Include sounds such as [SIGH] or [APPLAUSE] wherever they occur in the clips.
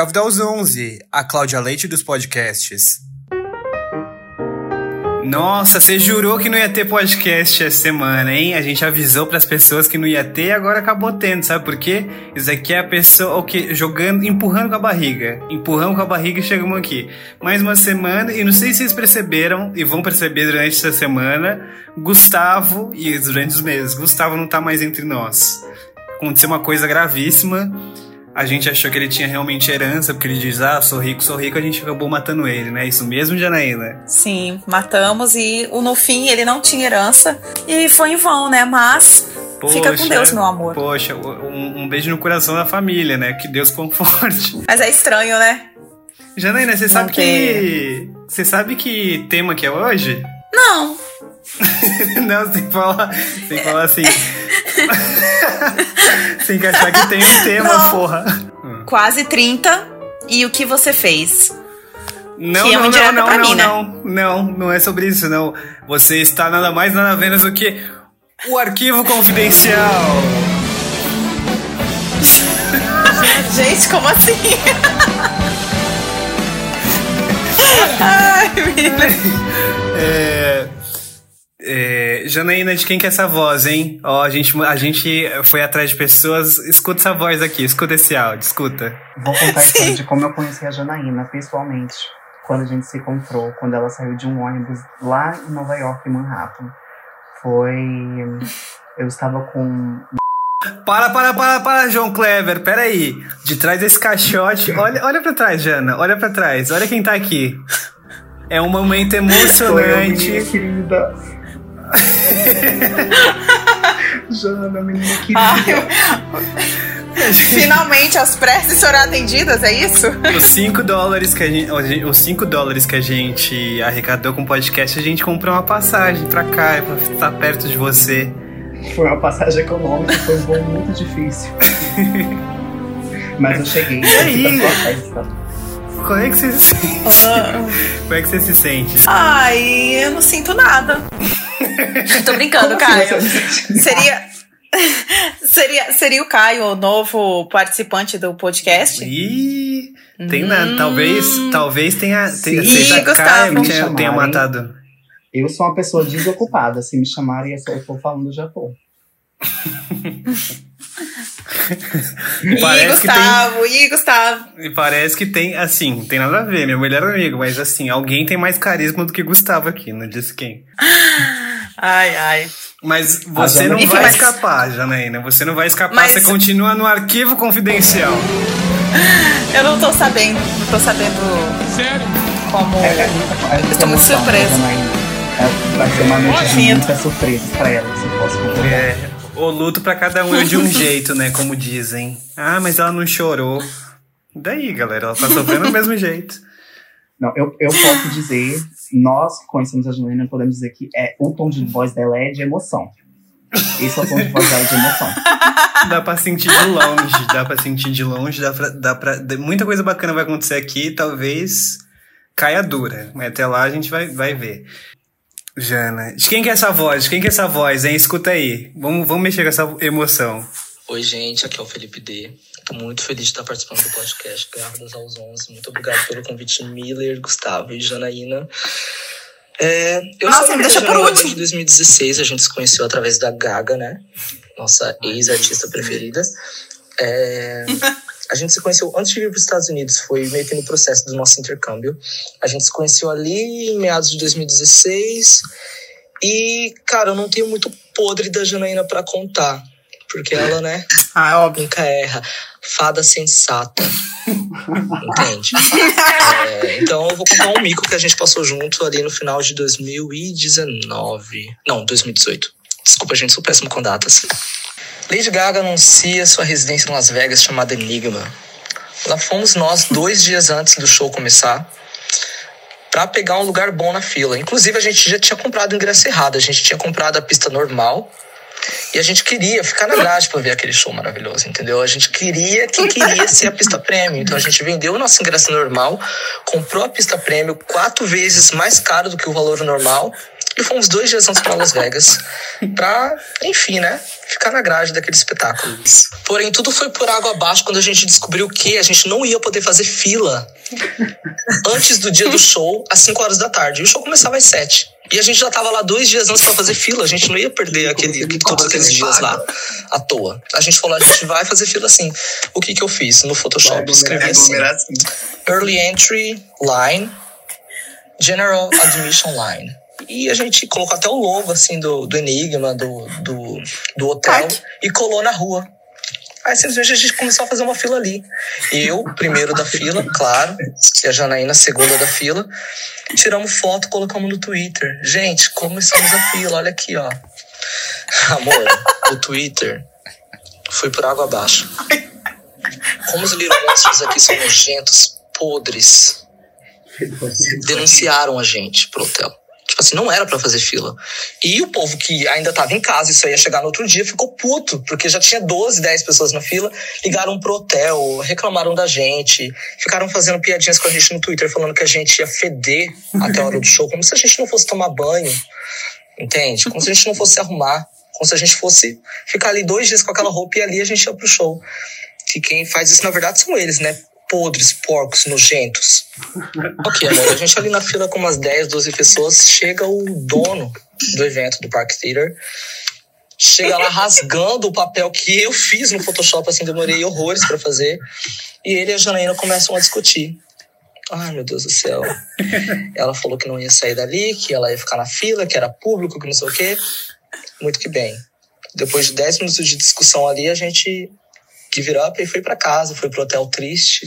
grávida aos 11, a Cláudia Leite dos podcasts. Nossa, você jurou que não ia ter podcast essa semana, hein? A gente avisou para as pessoas que não ia ter e agora acabou tendo, sabe por quê? Isso aqui é a pessoa o que jogando, empurrando com a barriga. Empurrando com a barriga e chegamos aqui. Mais uma semana e não sei se vocês perceberam e vão perceber durante essa semana, Gustavo e durante os meses, Gustavo não tá mais entre nós. Aconteceu uma coisa gravíssima a gente achou que ele tinha realmente herança, porque ele diz, ah, sou rico, sou rico, a gente acabou matando ele, né? Isso mesmo, Janaína? Sim, matamos e no fim ele não tinha herança e foi em vão, né? Mas Poxa, Fica com Deus, meu amor. Poxa, um, um, beijo no coração da família, né? Que Deus conforte. [LAUGHS] Mas é estranho, né? Janaína, você sabe que. Você sabe que tema que é hoje? Não. [LAUGHS] Não, você tem que falar, tem que falar assim. [LAUGHS] Tem que achar que tem um tema, Não. porra. Quase 30. E o que você fez? Não, que é não, não, não, não, mim, não, né? não, não é sobre isso, não. Você está nada mais, nada menos do que o arquivo confidencial. [LAUGHS] Gente, como assim? [LAUGHS] Ai, menina. Janaína, de quem que é essa voz, hein? Ó, a gente, a gente foi atrás de pessoas. Escuta essa voz aqui, escuta esse áudio, escuta. Vou contar a história de como eu conheci a Janaína pessoalmente. Quando a gente se encontrou, quando ela saiu de um ônibus lá em Nova York, em Manhattan. Foi. Eu estava com. Para, para, para, para, João Clever, peraí. De trás desse caixote. Olha, olha pra trás, Jana. Olha pra trás. Olha quem tá aqui. É um momento emocionante. Foi eu, minha querida. [LAUGHS] Jana, menina querida. Ai, finalmente as preces serão atendidas, é isso? Os 5 dólares que a gente, os 5 dólares que a gente arrecadou com o podcast, a gente comprou uma passagem pra cá, pra estar perto de você. Foi uma passagem econômica, foi um voo muito difícil. Mas eu cheguei. E aí? Como é que você se sente? Ah. Como é que você se sente? Ai, eu não sinto nada. [LAUGHS] Tô brincando, Como Caio. Seria. [LAUGHS] seria, seria o Caio o novo participante do podcast? Ih, tem hum, nada. Talvez, talvez tenha. tenha Ih, seja Caio que tenha, tenha matado. Eu sou uma pessoa desocupada. Se me chamarem, eu tô falando do Japão. e Gustavo, tem, e Gustavo. E parece que tem, assim, não tem nada a ver, meu melhor amigo, mas assim, alguém tem mais carisma do que Gustavo aqui, não disse quem. [GASPS] [LAUGHS] Ai, ai. Mas você não vai mas... escapar, Janaína. Você não vai escapar, mas... você continua no arquivo confidencial. [LAUGHS] Eu não tô sabendo, não tô sabendo. Sério? Como. É, é, é, Estou muito surpresa. É, vai ser uma noite de muita surpresa pra ela, se posso concordar. É, o luto para cada um é de um [LAUGHS] jeito, né? Como dizem. Ah, mas ela não chorou. Daí, galera, ela tá sofrendo do mesmo jeito. Não, eu, eu posso dizer, nós que conhecemos a Juliana, podemos dizer que é, o tom de voz dela é de emoção. Esse é o tom de voz dela de emoção. Dá pra sentir de longe, dá pra sentir de longe, dá pra, dá pra. Muita coisa bacana vai acontecer aqui, talvez caia dura. Mas até lá a gente vai, vai ver. Jana, de quem que é essa voz? De quem que é essa voz, hein? Escuta aí. Vamos, vamos mexer com essa emoção. Oi, gente, aqui é o Felipe D. Tô muito feliz de estar participando do podcast Grávidas aos 11. Muito obrigado pelo convite, Miller, Gustavo e Janaína. É, eu Nossa, me deixa por último. De 2016, a gente se conheceu através da Gaga, né? Nossa ex-artista preferida. É, a gente se conheceu antes de vir para os Estados Unidos, foi meio que no processo do nosso intercâmbio. A gente se conheceu ali em meados de 2016. E, cara, eu não tenho muito podre da Janaína para contar. Porque ela, né? Ah, é óbvio. Nunca erra. Fada sensata. Entende? [LAUGHS] É, então eu vou contar um mico que a gente passou junto ali no final de 2019. Não, 2018. Desculpa, gente, sou péssimo com datas. Lady Gaga anuncia sua residência em Las Vegas chamada Enigma. Lá fomos nós dois dias antes do show começar para pegar um lugar bom na fila. Inclusive a gente já tinha comprado o ingresso errado, a gente tinha comprado a pista normal e a gente queria ficar na grade para ver aquele show maravilhoso, entendeu? A gente queria que queria ser a pista prêmio. Então a gente vendeu o nosso ingresso normal, comprou a pista prêmio quatro vezes mais caro do que o valor normal E fomos dois dias antes para Las Vegas pra, enfim, né? Ficar na grade daquele espetáculo. Porém, tudo foi por água abaixo quando a gente descobriu que a gente não ia poder fazer fila antes do dia do show, às 5 horas da tarde. E o show começava às 7. E a gente já tava lá dois dias antes pra fazer fila. A gente não ia perder aquele, todos aqueles dias lá à toa. A gente falou, a gente vai fazer fila assim. O que que eu fiz no Photoshop? Escrevi assim. Early Entry Line, General Admission Line. E a gente colocou até o logo, assim, do, do Enigma, do, do, do hotel, e colou na rua. Aí simplesmente a gente começou a fazer uma fila ali. Eu, primeiro da fila, claro, e a Janaína, segunda da fila. Tiramos foto, colocamos no Twitter. Gente, começamos a fila, olha aqui, ó. Amor, o Twitter foi por água abaixo. Como os Little Monsters aqui são nojentos, podres, denunciaram a gente pro hotel. Assim, não era para fazer fila. E o povo que ainda tava em casa, isso ia chegar no outro dia, ficou puto, porque já tinha 12, 10 pessoas na fila, ligaram pro hotel, reclamaram da gente, ficaram fazendo piadinhas com a gente no Twitter, falando que a gente ia feder até a hora do show, como se a gente não fosse tomar banho, entende? Como se a gente não fosse se arrumar, como se a gente fosse ficar ali dois dias com aquela roupa e ali a gente ia pro show. Que quem faz isso, na verdade, são eles, né? Podres, porcos, nojentos. ok, amor, a gente ali na fila com umas 10, 12 pessoas, chega o dono do evento do Park Theater, chega lá rasgando o papel que eu fiz no Photoshop, assim, demorei horrores para fazer, e ele e a Janaína começam a discutir. Ai, meu Deus do céu. Ela falou que não ia sair dali, que ela ia ficar na fila, que era público, que não sei o quê. Muito que bem. Depois de 10 minutos de discussão ali, a gente give up e fui para casa, fui pro hotel triste.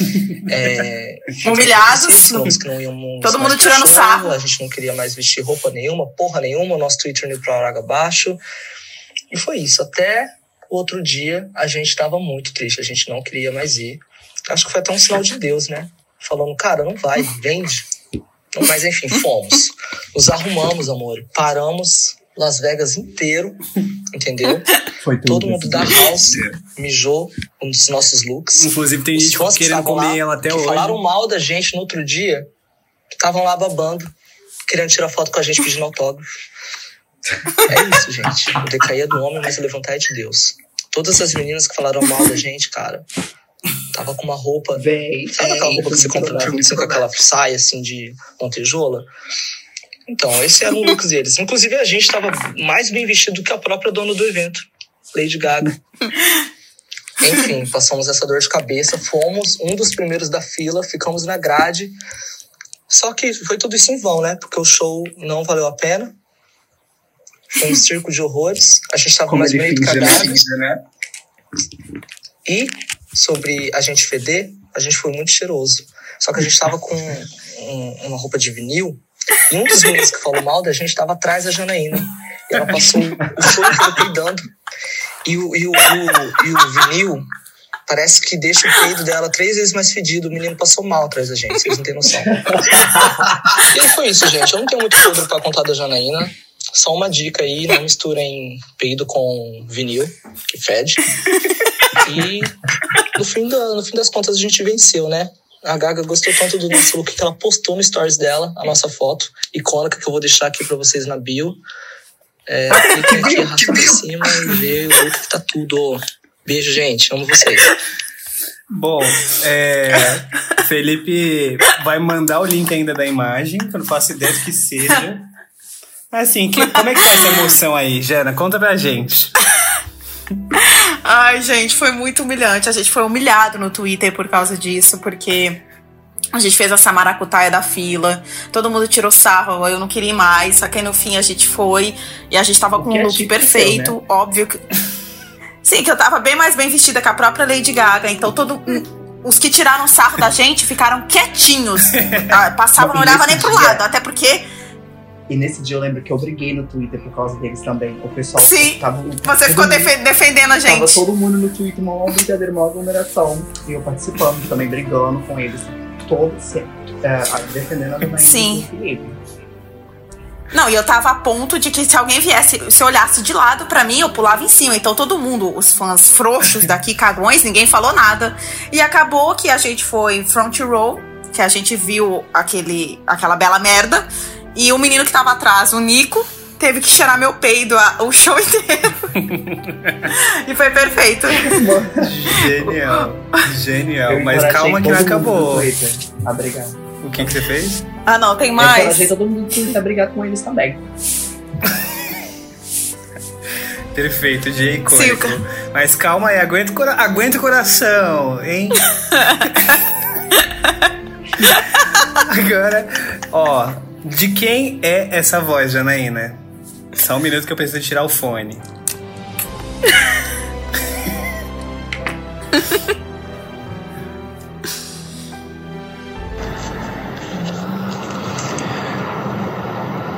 [LAUGHS] É, Humilhados. que não íamos Todo mundo tirando show, sarro. A gente não queria mais vestir roupa nenhuma, porra nenhuma. O nosso Twitter indo pra água abaixo. E foi isso. Até o outro dia, a gente tava muito triste. A gente não queria mais ir. Acho que foi até um sinal de Deus, né? Falando, cara, não vai, vende. Mas enfim, fomos. Nos arrumamos, amor. Paramos Las Vegas inteiro, entendeu? [LAUGHS] Foi tudo Todo mundo da house mijou nos nossos looks. Inclusive tem Os gente que querendo comer lá, ela até que hoje. Falaram mal da gente no outro dia, estavam lá babando, querendo tirar foto com a gente pedindo autógrafo. É isso, gente. O decair é do homem, mas o levantar é de Deus. Todas as meninas que falaram mal da gente, cara, tava com uma roupa. Véi, sabe aquela roupa que você compra assim, com aquela saia assim de lantejola? Então, esse era o look [LAUGHS] deles. Inclusive, a gente estava mais bem vestido do que a própria dona do evento, Lady Gaga. [LAUGHS] Enfim, passamos essa dor de cabeça, fomos um dos primeiros da fila, ficamos na grade. Só que foi tudo isso em vão, né? Porque o show não valeu a pena. Foi um [LAUGHS] circo de horrores. A gente estava mais meio cagado. Né? E sobre a gente feder, a gente foi muito cheiroso. Só que a gente estava com um, uma roupa de vinil um dos meninos que falou mal da gente estava atrás da Janaína. E ela passou o show inteiro peidando. E o, e, o, o, e o vinil parece que deixa o peido dela três vezes mais fedido. O menino passou mal atrás da gente, vocês não têm noção. e aí foi isso, gente. Eu não tenho muito podre pra contar da Janaína. Só uma dica aí, não misturem peido com vinil, que fede. E no fim, da, no fim das contas a gente venceu, né? A Gaga gostou tanto do nosso look que ela postou no stories dela a nossa foto icônica que eu vou deixar aqui pra vocês na bio. É, [LAUGHS] cliquem aqui, arrasta pra cima e vê o look que tá tudo. Beijo, gente. Amo vocês. Bom, é, Felipe vai mandar o link ainda da imagem, que eu não faço ideia do que seja. Mas assim, que, como é que tá essa emoção aí, Jana? Conta pra gente. [LAUGHS] Ai, gente, foi muito humilhante. A gente foi humilhado no Twitter por causa disso, porque a gente fez essa maracutaia da fila, todo mundo tirou sarro, eu não queria mais, só que aí no fim a gente foi e a gente tava com um look perfeito, né? óbvio que. [LAUGHS] Sim, que eu tava bem mais bem vestida que a própria Lady Gaga, então todo. Os que tiraram sarro da gente ficaram quietinhos. [LAUGHS] Ah, passavam, não olhava nem pro lado, até porque e nesse dia eu lembro que eu briguei no Twitter por causa deles também. O pessoal Sim, tava. Você ficou mundo, defendendo a gente. Tava todo mundo no Twitter, uma brincadeira, uma aglomeração. E eu participando também, brigando com eles. Todos é, defendendo a Dona Sim. Não, e eu tava a ponto de que se alguém viesse, se olhasse de lado para mim, eu pulava em cima. Então todo mundo, os fãs frouxos daqui, [LAUGHS] cagões, ninguém falou nada. E acabou que a gente foi front row, que a gente viu aquele, aquela bela merda. E o menino que tava atrás, o Nico, teve que cheirar meu peido a, o show [LAUGHS] inteiro. e foi perfeito. Genial. Genial. Mas calma que não acabou. Obrigado. O que, que você fez? Ah, não, tem Eu mais. encorajei todo mundo a brigar com eles também. [LAUGHS] Perfeito, dia icônico. Silca. Mas calma aí, aguenta o, cora aguenta o coração, hein? [LAUGHS] Agora, ó, de quem é essa voz, Janaína? Só um minuto que eu preciso tirar o fone.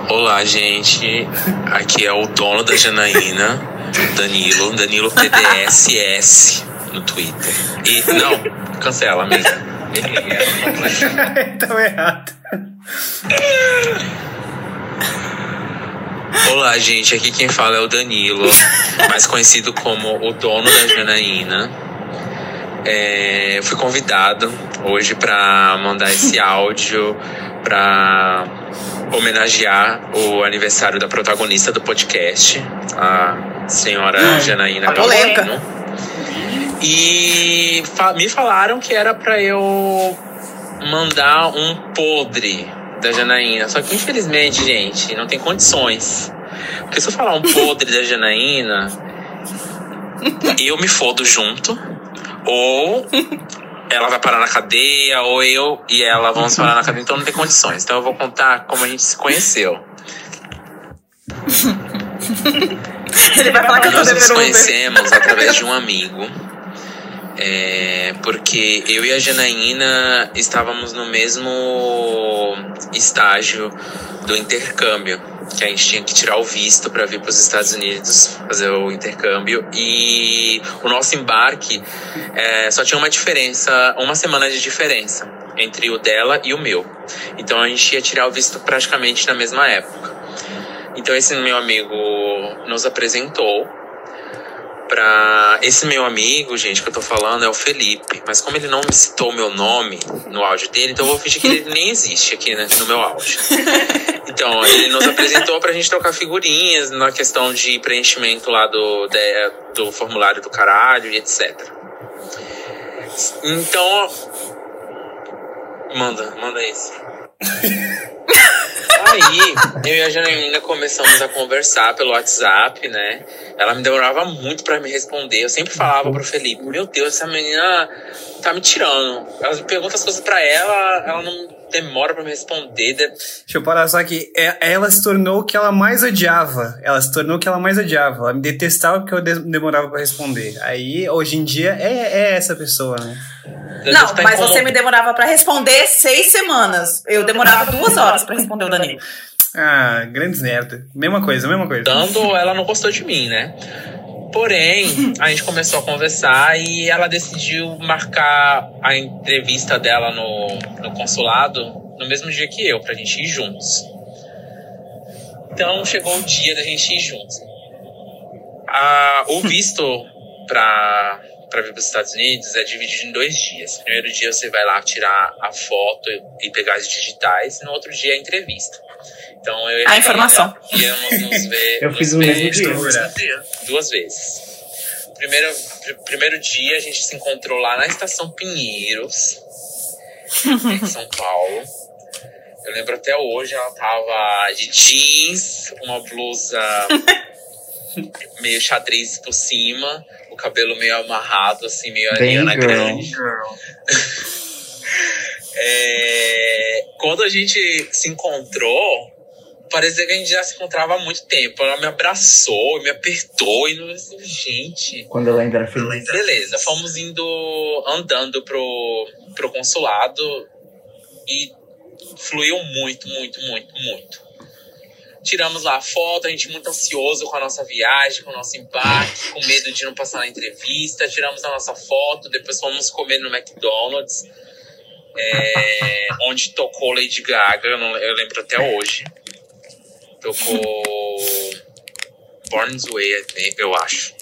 Olá, gente. Aqui é o dono da Janaína, Danilo. Danilo PDSS no Twitter. E não, cancela, amiga. [LAUGHS] Então errado. Olá, gente. Aqui quem fala é o Danilo, [LAUGHS] mais conhecido como o dono da Janaína. É, fui convidado hoje para mandar esse [LAUGHS] áudio para homenagear o aniversário da protagonista do podcast, a senhora Janaína a polêmica. Galdino. E fa- me falaram que era para eu mandar um podre da Janaína. Só que infelizmente, gente, não tem condições. Porque se eu falar um podre da Janaína, eu me fodo junto. Ou ela vai parar na cadeia, ou eu e ela vamos parar na cadeia. Então não tem condições. Então eu vou contar como a gente se conheceu. Ele vai falar que Nós nos conhecemos através de um amigo. É, porque eu e a Janaína estávamos no mesmo estágio do intercâmbio, que a gente tinha que tirar o visto para vir para os Estados Unidos fazer o intercâmbio e o nosso embarque é, só tinha uma diferença, uma semana de diferença entre o dela e o meu. Então a gente ia tirar o visto praticamente na mesma época. Então esse meu amigo nos apresentou pra. Esse meu amigo, gente, que eu tô falando é o Felipe. Mas como ele não me citou meu nome no áudio dele, então eu vou fingir que ele nem existe aqui né, no meu áudio. [LAUGHS] Então, ele nos apresentou pra gente trocar figurinhas na questão de preenchimento lá do, de- do formulário do caralho e etc. Então. Manda, manda esse. Aí, eu e a Janaína começamos a conversar pelo WhatsApp, né? Ela me demorava muito pra me responder. Eu sempre falava pro Felipe: Meu Deus, essa menina tá me tirando. Ela pergunta as coisas pra ela, ela não demora pra me responder. De- Deixa eu parar só aqui. É- Ela se tornou o que ela mais odiava. Ela se tornou o que ela mais odiava. Ela me detestava porque eu de- demorava pra responder. Aí, hoje em dia, é, é essa pessoa, né? Eu Não, tá mas incomod- você me demorava pra responder seis semanas. Eu demorava duas horas pra responder o Danilo. Ah, grandes merda. Mesma coisa, mesma coisa. Dando, ela não gostou de mim, né? Porém, a gente começou a conversar e ela decidiu marcar a entrevista dela no, no consulado no mesmo dia que eu, pra gente ir juntos. Então chegou o dia da gente ir juntos. Ah, o visto pra, pra vir para os Estados Unidos é dividido em dois dias. Primeiro dia você vai lá tirar a foto e pegar as digitais, e no outro dia a entrevista. Então eu e A informação. íamos nos [LAUGHS] ver. Eu nos fiz o mesmo dia. duas- Duas vezes. Primeiro, pr- primeiro dia a gente se encontrou lá na estação Pinheiros, em [LAUGHS] São Paulo. Eu lembro até hoje, ela tava de jeans, uma blusa [LAUGHS] meio xadrez por cima, o cabelo meio amarrado, assim, meio Bem Ariana girl. Grande. [LAUGHS] É, quando a gente se encontrou, parecia que a gente já se encontrava há muito tempo. Ela me abraçou, me apertou e não gente. Quando ela ainda era feliz. Beleza, fomos indo andando pro, pro consulado e fluiu muito, muito, muito, muito. Tiramos lá a foto, a gente muito ansioso com a nossa viagem, com o nosso embarque, com medo de não passar na entrevista. Tiramos a nossa foto, depois fomos comer no McDonald's, é, onde tocou Lady Gaga, eu, não- eu lembro até hoje. Tocou Born's Way, eu acho.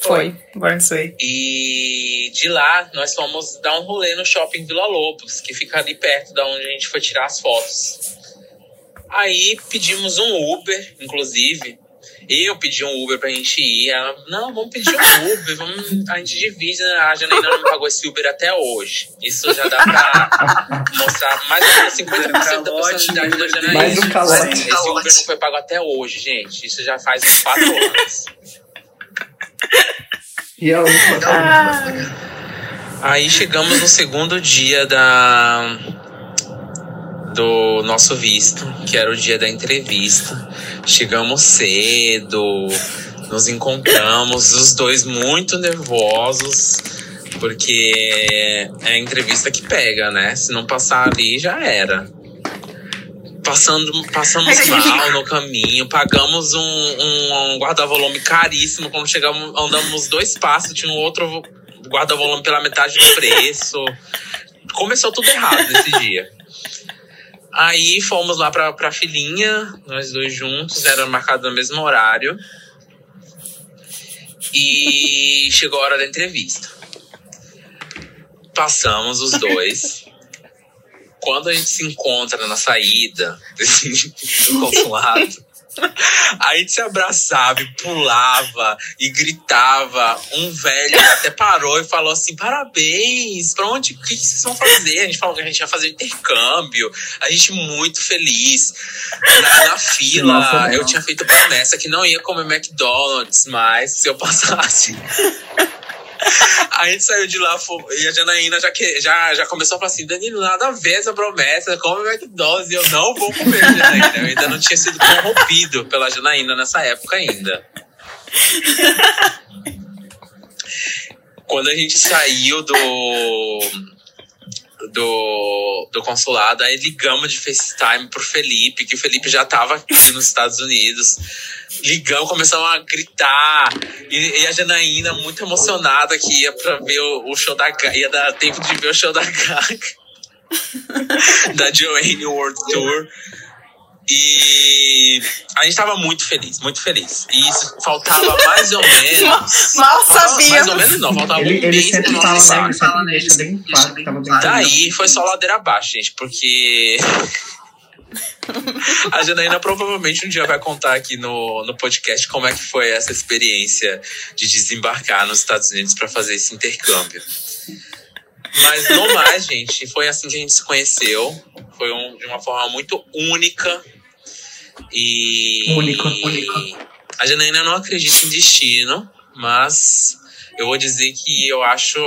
Foi, Burns Way. E de lá nós fomos dar um rolê no shopping Vila Lobos, que fica ali perto da onde a gente foi tirar as fotos. Aí pedimos um Uber, inclusive. Eu pedi um Uber pra gente ir. Ela, não, vamos pedir um Uber, vamos, a gente divide. A Janaína não pagou esse Uber até hoje. Isso já dá pra mostrar mais ou menos 50% da personalidade da Janaína. Mais um calote. Esse Uber não foi pago até hoje, gente. Isso já faz uns 4 anos. E eu Aí chegamos no segundo dia da do nosso visto, que era o dia da entrevista. Chegamos cedo, nos encontramos, os dois muito nervosos, porque é a entrevista que pega, né? Se não passar ali, já era. Passando, passamos [LAUGHS] mal no caminho, pagamos um, um, um guarda-volume caríssimo. Quando chegamos, andamos dois passos, tinha um outro guarda-volume pela metade do preço. Começou tudo errado nesse dia. Aí fomos lá pra, pra filinha, nós dois juntos, era marcado no mesmo horário. E chegou a hora da entrevista. Passamos os dois. Quando a gente se encontra na saída [LAUGHS] do consulado, a gente se abraçava e pulava e gritava. Um velho até parou e falou assim: parabéns, pra onde? O que vocês vão fazer? A gente falou que a gente ia fazer intercâmbio. A gente muito feliz. Na, na fila, Nossa, eu não. tinha feito promessa que não ia comer McDonald's mais se eu passasse. [LAUGHS] A gente saiu de lá e a Janaína já, que, já, já começou a falar assim: Danilo, nada a ver essa promessa, come McDonald's. E eu não vou comer, Janaína. Eu ainda não tinha sido corrompido pela Janaína nessa época ainda. [LAUGHS] Quando a gente saiu do, do, do consulado, aí ligamos de FaceTime pro Felipe, que o Felipe já tava aqui nos Estados Unidos. Ligamos, começamos a gritar. E, e a Janaína, muito emocionada, que ia pra ver o, o show da ia dar tempo de ver o show da Gaga. [LAUGHS] da Joanne World Tour. E a gente tava muito feliz, muito feliz. E isso faltava mais ou [LAUGHS] menos. Mal sabia. Mais ou menos não, faltava Ele, um ele mês pro nosso ensaio. Daí foi só ladeira abaixo, gente, porque [LAUGHS] a Janaína provavelmente um dia vai contar aqui no, no podcast como é que foi essa experiência de desembarcar nos Estados Unidos para fazer esse intercâmbio. Mas no mais, gente, foi assim que a gente se conheceu. Foi um- de uma forma muito única. E. Único, único. A Janaína não acredita em destino, mas eu vou dizer que eu acho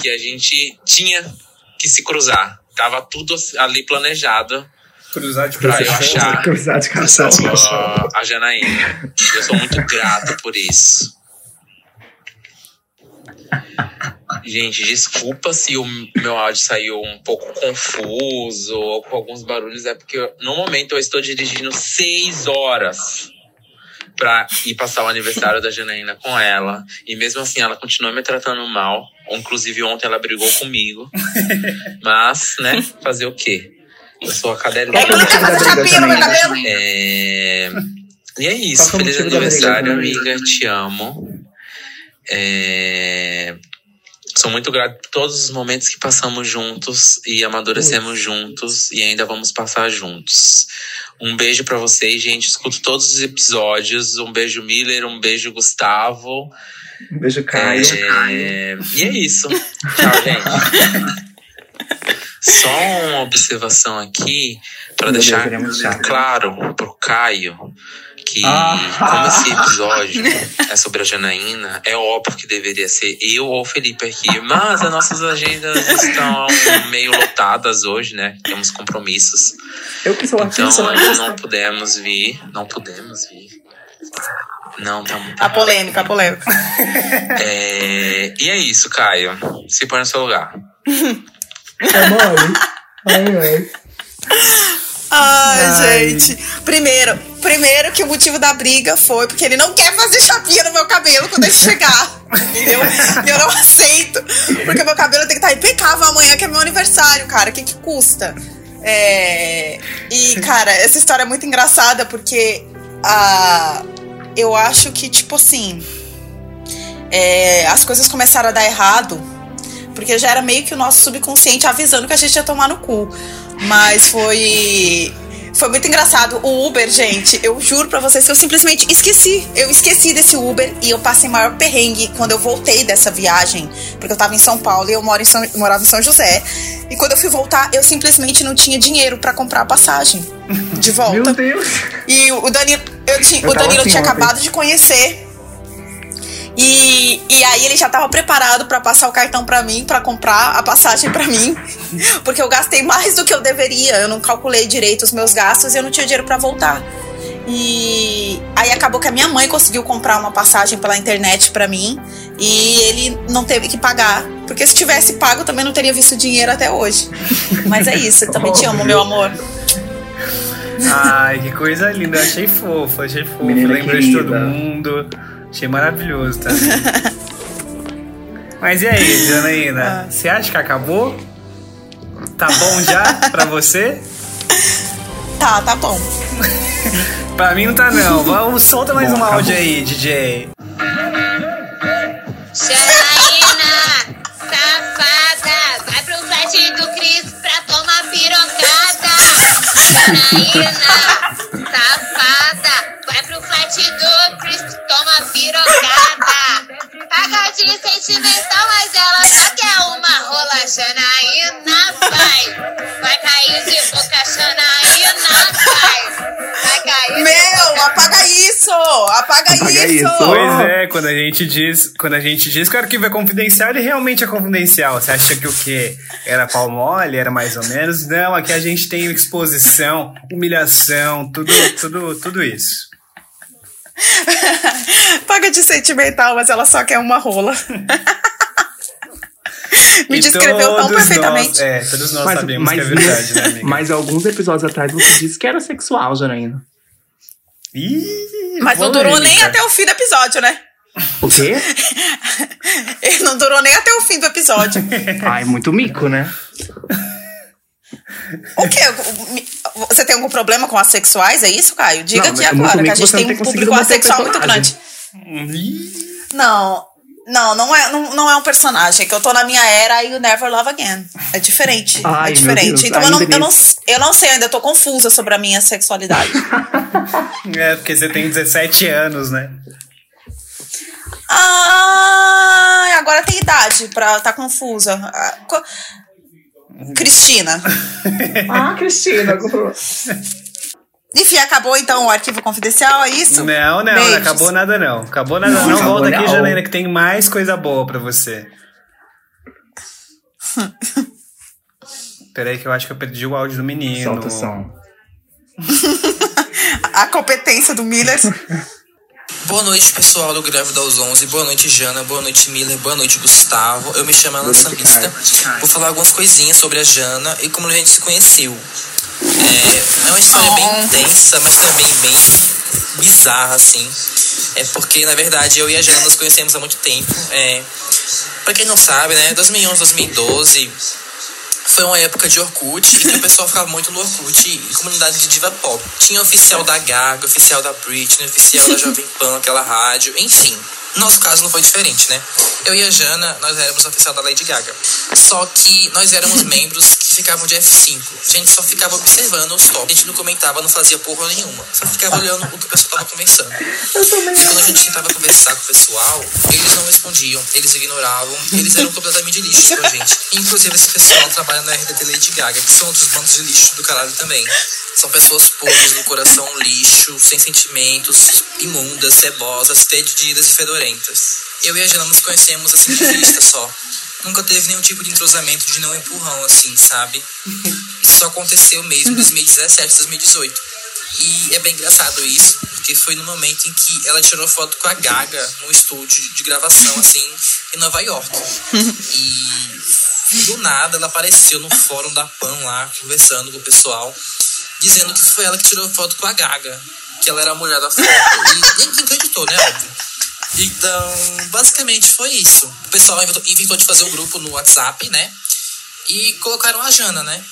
que a gente tinha que se cruzar. Tava tudo ali planejado Cruzar de pra eu achar [LAUGHS] Cruzado de a, a Janaína. Eu sou muito grato por isso. [LAUGHS] Gente, desculpa se o meu áudio saiu um pouco confuso ou com alguns barulhos, é porque no momento eu estou dirigindo seis horas pra ir passar o aniversário da Janaína com ela. E mesmo assim ela continua me tratando mal. Inclusive ontem ela brigou comigo. [LAUGHS] Mas, né, fazer o quê? Eu sou a cadelinha. É que eu não quero fazer chapinha no meu cabelo. É... E é isso. Feliz aniversário, amiga. Te amo. É... Sou muito grato por todos os momentos que passamos juntos e amadurecemos juntos e ainda vamos passar juntos. Um beijo pra vocês, gente. Escuto todos os episódios. Um beijo, Miller. Um beijo, Gustavo. Um beijo, Caio. É, E é isso. [LAUGHS] Tchau, gente. Só uma observação aqui para deixar claro pro Caio que Ah. como esse episódio [LAUGHS] é sobre a Janaína, é óbvio que deveria ser eu ou o Felipe aqui, mas as nossas agendas estão meio lotadas hoje, né? Temos compromissos. Eu que sou Então artista, não mas pudemos vir, não pudemos vir. Não, tá muito A polêmica, a polêmica. é, e é isso, Caio. Se põe no seu lugar. é mole. Ai. Ai, Ai. gente. Primeiro, primeiro que o motivo da briga foi porque ele não quer fazer chapinha no meu cabelo quando ele chegar. Entendeu? Eu não aceito. Porque meu cabelo tem que estar impecável amanhã, que é meu aniversário, cara. O que, que custa? É, E, cara, essa história é muito engraçada porque ah, eu acho que, tipo assim, é, as coisas começaram a dar errado porque já era meio que o nosso subconsciente avisando que a gente ia tomar no cu. Mas foi. Foi muito engraçado. O Uber, gente, eu juro pra vocês que eu simplesmente esqueci. Eu esqueci desse Uber e eu passei maior perrengue quando eu voltei dessa viagem. Porque eu tava em São Paulo e eu moro em São, morava em São José. E quando eu fui voltar, eu simplesmente não tinha dinheiro pra comprar a passagem de [LAUGHS] volta. Meu Deus! E o Danilo, eu tinha, Eu o Danilo assim tinha ontem. acabado de conhecer. E, e aí ele já tava preparado pra passar o cartão pra mim, pra comprar a passagem pra mim, [LAUGHS] porque eu gastei mais do que eu deveria. Eu não calculei direito os meus gastos e eu não tinha dinheiro pra voltar. E aí acabou que a minha mãe conseguiu comprar uma passagem pela internet pra mim e ele não teve que pagar, porque se tivesse pago também não teria visto dinheiro até hoje. Mas é isso, eu também te amo, meu amor. Ai, que coisa linda. Eu achei fofo, achei fofo. Menina Lembrou de todo mundo. Achei maravilhoso também. [LAUGHS] Mas e aí, Janaína? Você acha que acabou? Tá bom já pra você? Tá, tá bom. [LAUGHS] Pra mim não tá não. Vamos, solta mais Bom, um áudio acabou. aí, DJ. Janaína, safada, vai pro flat do Cris pra tomar pirocada. Janaína, safada, flat do Cris toma pirocada. Paga de sentimental, mas ela só quer uma rola. Janaína, vai, vai cair de boca. Janaína, vai, vai cair Meu, apaga isso! Apaga, Apaga isso! isso. Pois é, quando a gente diz, quando a gente diz que o arquivo é confidencial, ele realmente é confidencial. Você acha que o quê? Era pau mole, era mais ou menos? Não, aqui a gente tem exposição, humilhação, tudo, tudo, tudo isso. [LAUGHS] Paga de sentimental, mas ela só quer uma rola. Me E descreveu tão perfeitamente. Nós, é, todos nós Mas, sabemos mas, que é verdade, [LAUGHS] né, amiga? mas alguns episódios atrás você disse que era sexual, Janaína. Ih, Mas não durou nem até o fim do episódio, né? O quê? [LAUGHS] Ele não durou nem até o fim do episódio. Ai, muito mico, né? O quê? Você tem algum problema com assexuais? É isso, Caio? Diga Não, aqui é agora, que a gente tem um público assexual muito grande. Não, não, não é, não, não é um personagem. É que eu tô na minha era e o Never Love Again. É diferente. Ai, é diferente. Então eu não, ainda eu, não, eu não sei, ainda tô confusa sobre a minha sexualidade. [LAUGHS] É, porque você tem 17 anos, né? Ah, agora tem idade pra tá confusa. [LAUGHS] Ah, Cristina. Ah, Cristina. Enfim, acabou então o arquivo confidencial, é isso? Não, não, não Beijos. acabou nada não. Acabou nada não. Não, acabou Volta aqui, não. Janaína, que tem mais coisa boa pra você. Peraí que eu acho que eu perdi o áudio do menino. Solta o som. [LAUGHS] A competência do Miller. [LAUGHS] Boa noite, pessoal do Greve aos 11. Boa noite, Jana. Boa noite, Miller. Boa noite, Gustavo. Eu me chamo Alan Sambista. Vou falar algumas coisinhas sobre a Jana e como a gente se conheceu. É, é uma história bem intensa, mas também bem bizarra, assim. É porque, na verdade, eu e a Jana nos conhecemos há muito tempo. É, pra quem não sabe, né, 2011, 2012 foi uma época de Orkut e o pessoal ficava muito no Orkut e comunidade de diva pop. Tinha oficial da Gaga, oficial da Britney, oficial da Jovem Pan, aquela rádio, enfim. Nosso caso não foi diferente, né? Eu e a Jana, nós éramos oficial da Lady Gaga. Só que nós éramos membros ficavam de F5. A gente só ficava observando os tops. A gente não comentava, não fazia porra nenhuma. Só ficava olhando o que o pessoal tava conversando. E quando a gente tentava conversar com o pessoal, eles não respondiam, eles ignoravam, eles eram completamente lixo com a gente. Inclusive, esse pessoal trabalha na RDT Lady Gaga, que são outros bandos de lixo do caralho também. São pessoas podres, do coração lixo, sem sentimentos, imundas, cebosas, fedidas e fedorentas. Eu e a Jana nos conhecemos assim de vista só. Nunca teve nenhum tipo de entrosamento de não empurrão, assim, sabe? [LAUGHS] Isso só aconteceu mesmo em 2017, 2018. E é bem engraçado isso, porque foi no momento em que ela tirou foto com a Gaga no estúdio de gravação, assim, em Nova York. E do nada ela apareceu no fórum da PAN lá, conversando com o pessoal, dizendo que foi ela que tirou foto com a Gaga, que ela era a mulher da foto. E ninguém acreditou, né, óbvio. Então, basicamente foi isso. O pessoal inventou, de fazer um grupo no WhatsApp, né? E colocaram a Jana, né?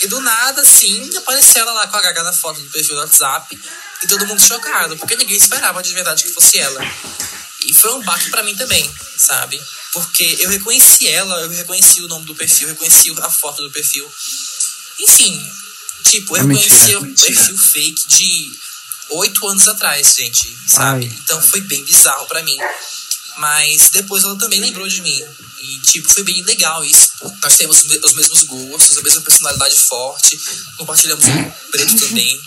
E do nada, assim, apareceu ela lá com a Gaga na foto do perfil do WhatsApp. E todo mundo chocado, porque ninguém esperava de verdade que fosse ela. E foi um baque pra mim também, sabe? Porque eu reconheci ela, eu reconheci o nome do perfil, reconheci a foto do perfil. Enfim, Tipo, eu É mentira, conheci o mentira. perfil fake de oito anos atrás, gente, sabe? Ai. Então foi bem bizarro pra mim. Mas depois ela também lembrou de mim. E, tipo, foi bem legal isso. Nós temos os mesmos gostos, a mesma personalidade forte, compartilhamos o preto também.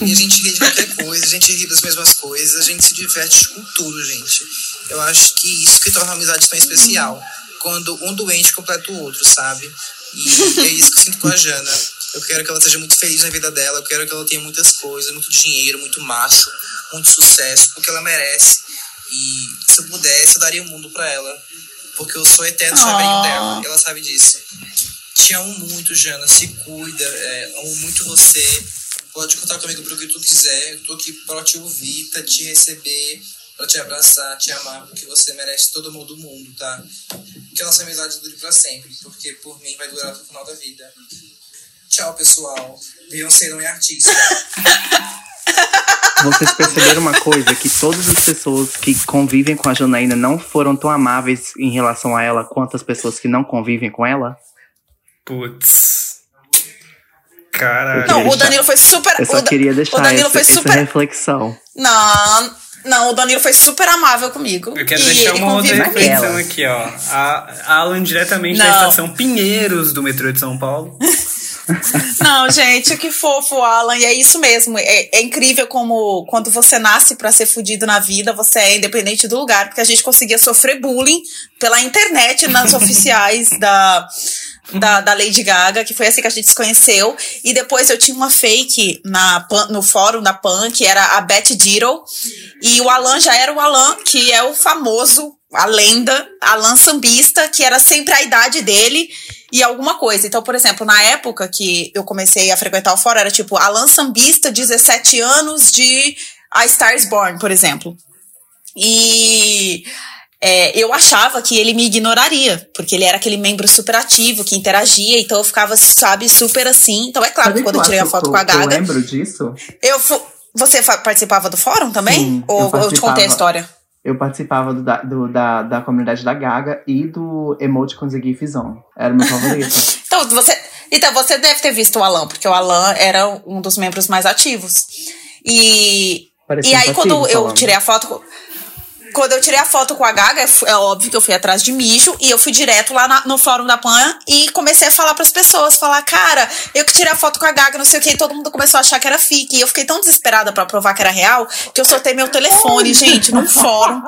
E a gente ri de qualquer coisa, a gente ri das mesmas coisas, a gente se diverte com tudo, gente. Eu acho que isso que torna a amizade tão especial. Quando um doente completa o outro, sabe? E é isso que eu sinto com a Jana. Eu quero que ela seja muito feliz na vida dela, eu quero que ela tenha muitas coisas, muito dinheiro, muito macho, muito sucesso, porque ela merece. E se eu pudesse, eu daria o mundo pra ela. Porque eu sou eterno chaveirinho Ah. dela, e ela sabe disso. Te amo muito, Jana. Se cuida. é, amo muito você. Pode contar comigo pro que tu quiser. Eu tô aqui pra te ouvir, pra te receber, pra te abraçar, te amar, porque você merece todo amor do mundo, tá? Que a nossa amizade dure pra sempre, porque por mim vai durar até o final da vida. Tchau, pessoal. Beyoncé não é artista. Vocês perceberam uma coisa? Que todas as pessoas que convivem com a Janaína não foram tão amáveis em relação a ela quanto as pessoas que não convivem com ela? Putz. Caralho. Não, o Danilo foi super. Eu só o Da- queria deixar o Danilo essa, foi essa super. reflexão. Não, não, o Danilo foi super amável comigo. Eu quero e deixar ele uma outra reflexão aqui, ó. A Alan diretamente da Não. estação Pinheiros do metrô de São Paulo. [LAUGHS] Não, gente, que fofo, Alan. E é isso mesmo. É, é incrível como quando você nasce pra ser fudido na vida, você é independente do lugar, porque a gente conseguia sofrer bullying pela internet nas [LAUGHS] oficiais da. Da, da Lady Gaga, que foi assim que a gente se conheceu. E depois eu tinha uma fake na, no fórum da PAN, que era a Beth Diddle. E o Alan já era o Alan, que é o famoso, a lenda, Alan Sambista, que era sempre a idade dele e alguma coisa. Então, por exemplo, na época que eu comecei a frequentar o fórum, era tipo Alan Sambista, 17 anos de A Stars Born, por exemplo. E é, eu achava que ele me ignoraria, porque ele era aquele membro super ativo, que interagia, então eu ficava, sabe, super assim. Então é claro Sabe que quando eu tirei a foto com a eu- que Eu Gaga, lembro disso. eu você participava do fórum também? Sim, eu Ou eu, te contei a história? Eu participava do, da, do- da, da comunidade da Gaga e do Emoticons e GIF Zone. Era o meu favorito. [LAUGHS] Então você, então, você deve ter visto o Alan, porque o Alan era um dos membros mais ativos. E, Parecia e aí, quando eu tirei a foto. Quando eu tirei a foto com a Gaga, é é óbvio que eu fui atrás de mijo e eu fui direto lá na- no fórum da PAN e comecei a falar pras pessoas, falar, cara, eu que tirei a foto com a Gaga, não sei o que, e todo mundo começou a achar que era fique. E eu fiquei tão desesperada pra provar que era real que eu soltei meu telefone, gente, num fórum.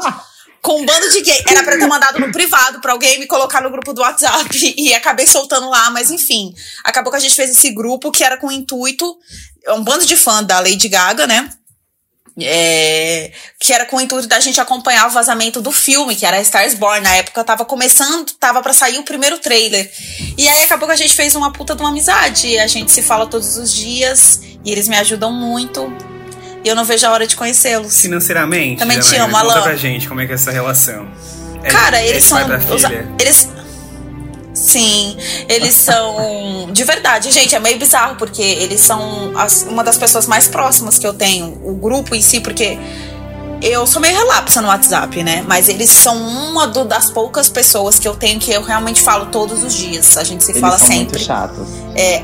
Com um bando de gay. Era pra ter mandado no privado pra alguém me colocar no grupo do WhatsApp. [LAUGHS] E acabei soltando lá, mas enfim. Acabou que a gente fez esse grupo que era com o intuito. Um bando de fã da Lady Gaga, né? É, que era com o intuito da gente acompanhar o vazamento do filme, que era Stars Born. Na época tava começando, tava pra sair o primeiro trailer. E aí acabou que a gente fez uma puta de uma amizade. A gente se fala todos os dias e eles me ajudam muito. E eu não vejo a hora de conhecê-los. Financeiramente, Também te amo, conta Alan. pra gente como é que é essa relação. É- Cara, é eles são. os- eles. Sim, eles são. De verdade, gente, é meio bizarro, porque eles são as- uma das pessoas mais próximas que eu tenho. O grupo em si, porque eu sou meio relapsa no WhatsApp, né? Mas eles são uma do- das poucas pessoas que eu tenho que eu realmente falo todos os dias. A gente se Eles fala são sempre. muito chatos. É,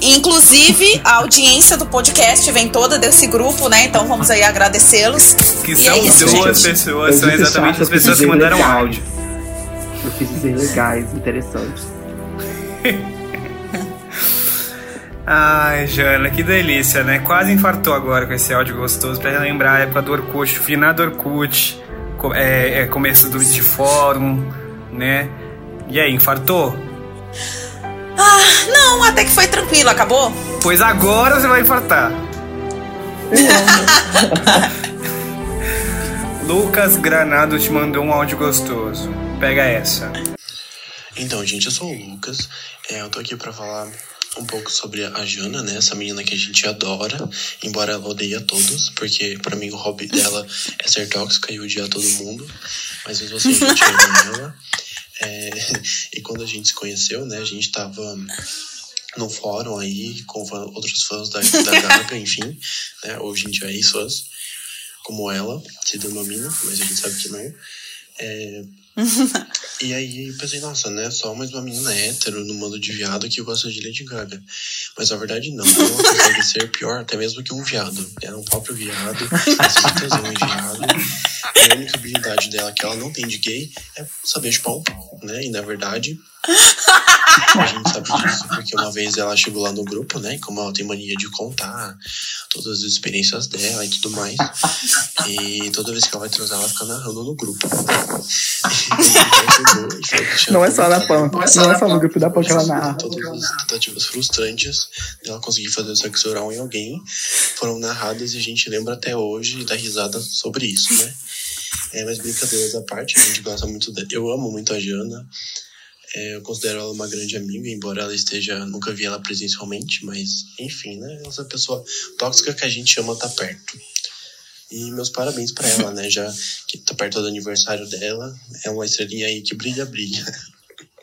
inclusive, a audiência do podcast vem toda desse grupo, né? Então vamos aí agradecê-los. Que E são é isso, duas gente. pessoas, Eu são exatamente as pessoas que dizer mandaram áudio. Quis dizer legais, interessantes. Ai, Jana, que delícia, né? Quase infartou agora com esse áudio gostoso pra relembrar a época do Orkut, finado Orkut, é, é, começo do de fórum, né? E aí, infartou? Não, até que foi tranquilo, acabou? Pois agora você vai infartar. [LAUGHS] Lucas Granado te mandou um áudio gostoso. Pega essa. Então, gente, eu sou o Lucas. É, eu tô aqui pra falar um pouco sobre a Jana, né? Essa menina que a gente adora, embora ela odeie a todos, porque pra mim o hobby dela [LAUGHS] é ser tóxica e odiar todo mundo. Mas mesmo assim, a gente ama ela. É, e quando a gente se conheceu, né? A gente tava no fórum aí com outros fãs da, da Gaga, enfim, né? Hoje em dia é fãs, como ela, se denomina, mas a gente sabe que não. É, e aí eu pensei, nossa, né? Só mais uma menina hétero no mundo de viado que gosta de Lady Gaga. Mas na verdade não, ela consegue ser pior até mesmo que um viado. Era um próprio viado, em viado. E a única habilidade dela que ela não tem de gay é saber chupar um pau, né? E na verdade, a gente sabe disso, porque uma vez ela chegou lá no grupo, né? Como ela tem mania de contar todas as experiências dela e tudo mais. E toda vez que ela vai transar, ela fica narrando no grupo. Não é só na PAN. Não é só no grupo da PAN que ela narra. Todas as tentativas frustrantes dela conseguir fazer sexo oral em alguém foram narradas e a gente lembra até hoje e dá risada sobre isso, né? É, mas brincadeiras à parte, a gente gosta muito dela. Eu amo muito a Jana. É, eu considero ela uma grande amiga, embora ela esteja. Nunca vi ela presencialmente, mas enfim, né? Essa pessoa tóxica que a gente ama tá perto. E meus parabéns pra ela, né? Já que tá perto do aniversário dela. É uma estrelinha aí que brilha, brilha.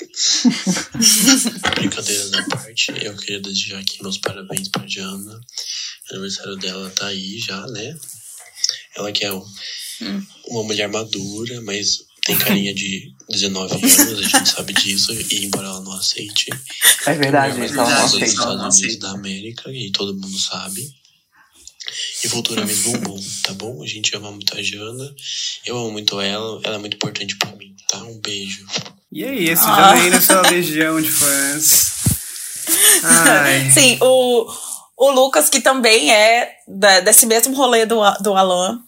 [LAUGHS] Brincadeiras à parte, eu queria desejar aqui meus parabéns pra Diana. O aniversário dela tá aí já, né? Ela que é um- uma mulher madura, mas tem carinha de 19 anos, a gente sabe disso, e embora ela não aceite. É verdade, mas ela não dos aceita. Estados Unidos da América, e todo mundo sabe. E futuramente bumbum, tá bom? A gente ama muito a Jana, eu amo muito ela, ela é muito importante pra mim, tá? Um beijo. E é isso, Ah. já veio nessa legião de fãs. Ai. [LAUGHS] Sim, o, o Lucas, que também é da- desse mesmo rolê do, do Alan.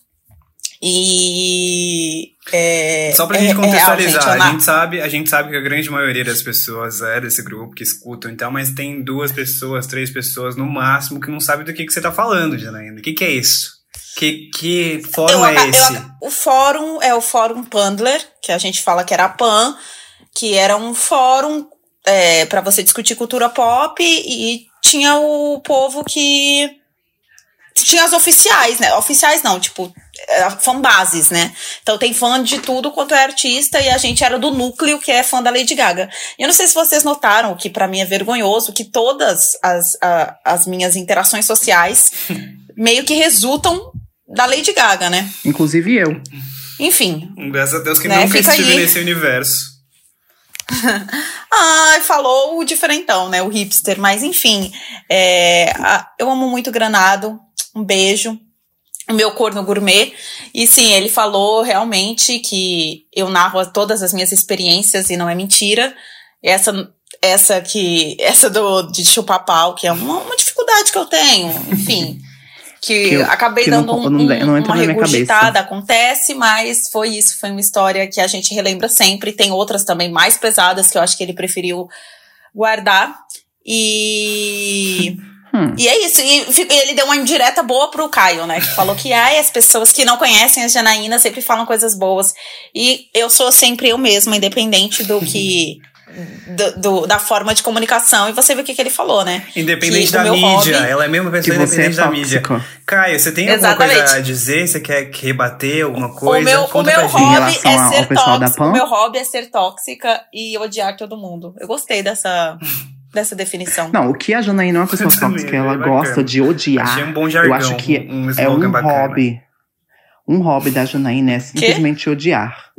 E. É, Só pra é- gente é real, contextualizar, gente, a, gente sabe, a gente sabe que a grande maioria das pessoas é desse grupo que escutam, então, mas tem duas pessoas, três pessoas no máximo que não sabem do que, que você tá falando, Janaína. O que, que é isso? Que, que fórum Eu é eu esse? aca- o fórum é o Fórum Pandler, que a gente fala que era a PAN, que era um fórum é, para você discutir cultura pop e tinha o povo que. Tinha as oficiais, né? Oficiais não, tipo, é, fanbases, né? Então tem fã de tudo quanto é artista e a gente era do núcleo que é fã da Lady Gaga. E eu não sei se vocês notaram, o que pra mim é vergonhoso, que todas as, a- as minhas interações sociais [LAUGHS] meio que resultam da Lady Gaga, né? Inclusive eu. Enfim. Graças a Deus que Né, nunca fica estive aí. nesse universo. [LAUGHS] Ai, falou o diferentão, né? O hipster. Mas enfim, é, a- eu amo muito Granado. Um beijo. O meu corno gourmet. E sim, ele falou realmente que eu narro todas as minhas experiências e não é mentira. Essa, essa que. Essa do, de chupar pau, que é uma, uma dificuldade que eu tenho. Enfim. [LAUGHS] Que, Que eu- acabei que não- dando um, não de- não um- entra uma regurgitada, acontece, mas foi isso, foi uma história que a gente relembra sempre. Tem outras também mais pesadas que eu acho que ele preferiu guardar. E. [LAUGHS] Hum. E é isso. E ele deu uma indireta boa pro Caio, né? Que falou que ai, as pessoas que não conhecem a Janaína sempre falam coisas boas. E eu sou sempre eu mesma, independente do que. do- do- da forma de comunicação. E você viu o que, que ele falou, né? Independente Que da o meu mídia, hobby- ela é a mesma pessoa é independente da mídia. Caio, você tem alguma Exatamente. coisa a dizer? Você quer rebater alguma coisa? o meu, o Conta meu hobby é ao ser tóxica. O meu hobby é ser tóxica e odiar todo mundo. Eu gostei dessa, dessa definição. Não, o que a Janaína é uma pessoa [LAUGHS] tóxica, ela é gosta de odiar. Achei um bom jargão, Eu acho que um é um bacana. hobby. Um hobby da Janaína é simplesmente odiar.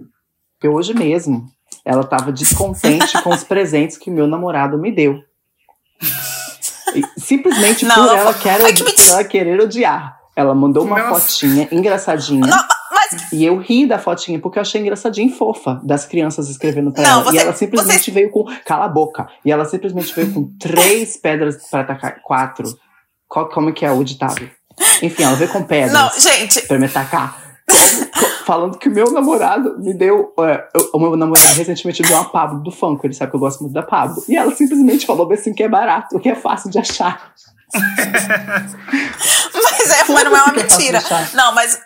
Porque hoje mesmo, ela tava descontente com os [LAUGHS] presentes que meu namorado me deu. Simplesmente Não, por, não ela quer, que ela querer odiar. Ela mandou uma Nossa. fotinha engraçadinha. Não, E eu ri da fotinha porque eu achei engraçadinha e fofa das crianças escrevendo pra Não, ela. você- e ela simplesmente veio com. Cala a boca! E ela simplesmente veio com [LAUGHS] três pedras pra atacar. Quatro. Qual, como que é o ditado? Enfim, ela veio com pedras não, gente, pra me atacar. Falando que o meu namorado me deu. é, eu- o meu namorado recentemente deu uma Pablo do Funko. Ele sabe que eu gosto muito da Pablo. E ela simplesmente falou assim que é barato, que é fácil de achar. [LAUGHS] mas, é, mas não é uma [LAUGHS] mentira. Não, mas.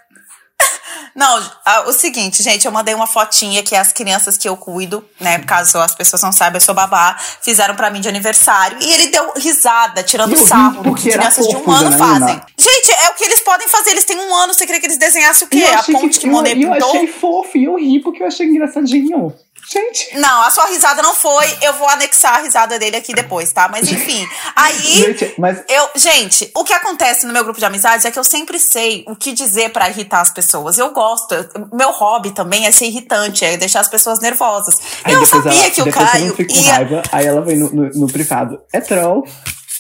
Não, ah, o seguinte, gente, eu mandei uma fotinha que as crianças que eu cuido, né, caso as pessoas não saibam, eu sou babá, fizeram pra mim de aniversário. E ele deu risada, tirando Eu sarro do que crianças de um ano Janaína. fazem. Gente, é o que eles podem fazer, eles têm um ano, você queria que eles desenhassem o quê? Eu A ponte que, eu, Monet eu pintou? achei fofo e eu ri porque eu achei engraçadinho. Gente. Não, a sua risada não foi. Eu vou anexar a risada dele aqui depois, tá? Mas enfim. Aí. Gente, mas Eu, gente, o que acontece no meu grupo de amizades é que eu sempre sei o que dizer pra irritar as pessoas. Eu gosto. eu- meu hobby também é ser irritante, é deixar as pessoas nervosas. Aí eu sabia ela, que o Caio com ia. raiva, aí ela vem no, no, no privado. É troll.